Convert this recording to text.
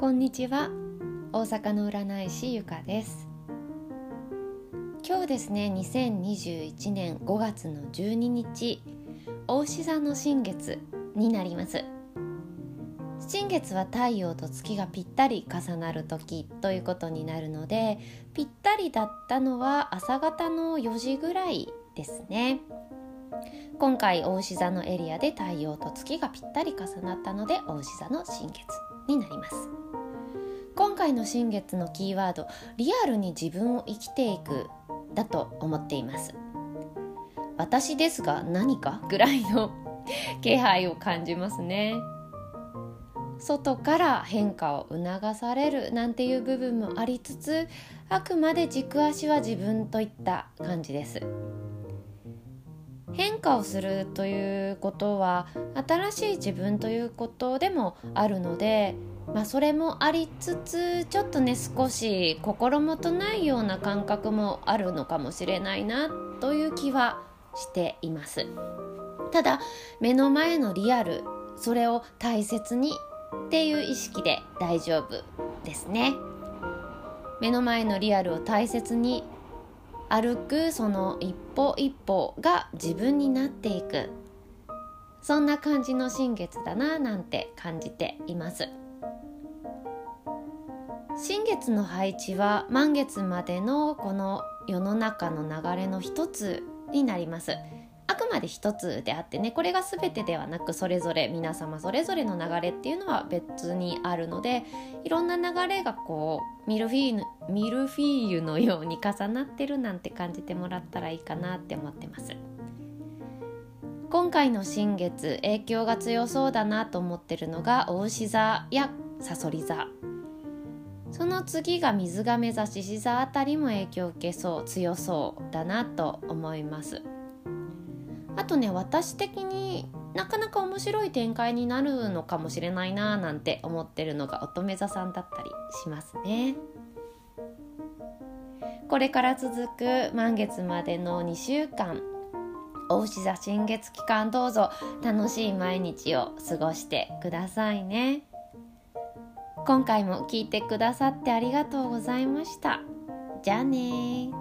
こんにちは。大阪の占い師ゆかです。今日ですね2021年5月の12日大牛座の新月になります。新月は太陽と月がぴったり重なる時ということになるのでぴったりだったのは朝方の4時ぐらいですね。今回大牛座のエリアで太陽と月がぴったり重なったので大牛座の新月になります。今回の新月のキーワードリアルに自分を生きていくだと思っています。私ですが何かぐらいの 気配を感じますね。外から変化を促されるなんていう部分もありつつあくまで軸足は自分といった感じです。変化をするということは新しい自分ということでもあるので、まあ、それもありつつちょっとね少し心もとないような感覚もあるのかもしれないなという気はしています。ただ目の前のリアルそれを大切にっていう意識で大丈夫ですね。目の前のリアルを大切に歩くその一歩一歩が自分になっていく。そんな感じの新月だななんて感じています。新月の配置は満月までのこの世の中の流れの一つになります。あくまで一つであってねこれが全てではなくそれぞれ皆様それぞれの流れっていうのは別にあるのでいろんな流れがこうミルフィーユミルフィーユのように重なってるなんて感じてもらったらいいかなって思ってます。今回の新月影響が強そうだなと思ってるのが大牛座やさそり座。その次が水亀座獅子座あたりも影響を受けそう強そうだなと思います。あとね私的になかなか面白い展開になるのかもしれないななんて思ってるのが乙女座さんだったりしますね。これから続く満月までの2週間。お牛座新月期間どうぞ楽しい毎日を過ごしてくださいね。今回も聞いてくださってありがとうございました。じゃあね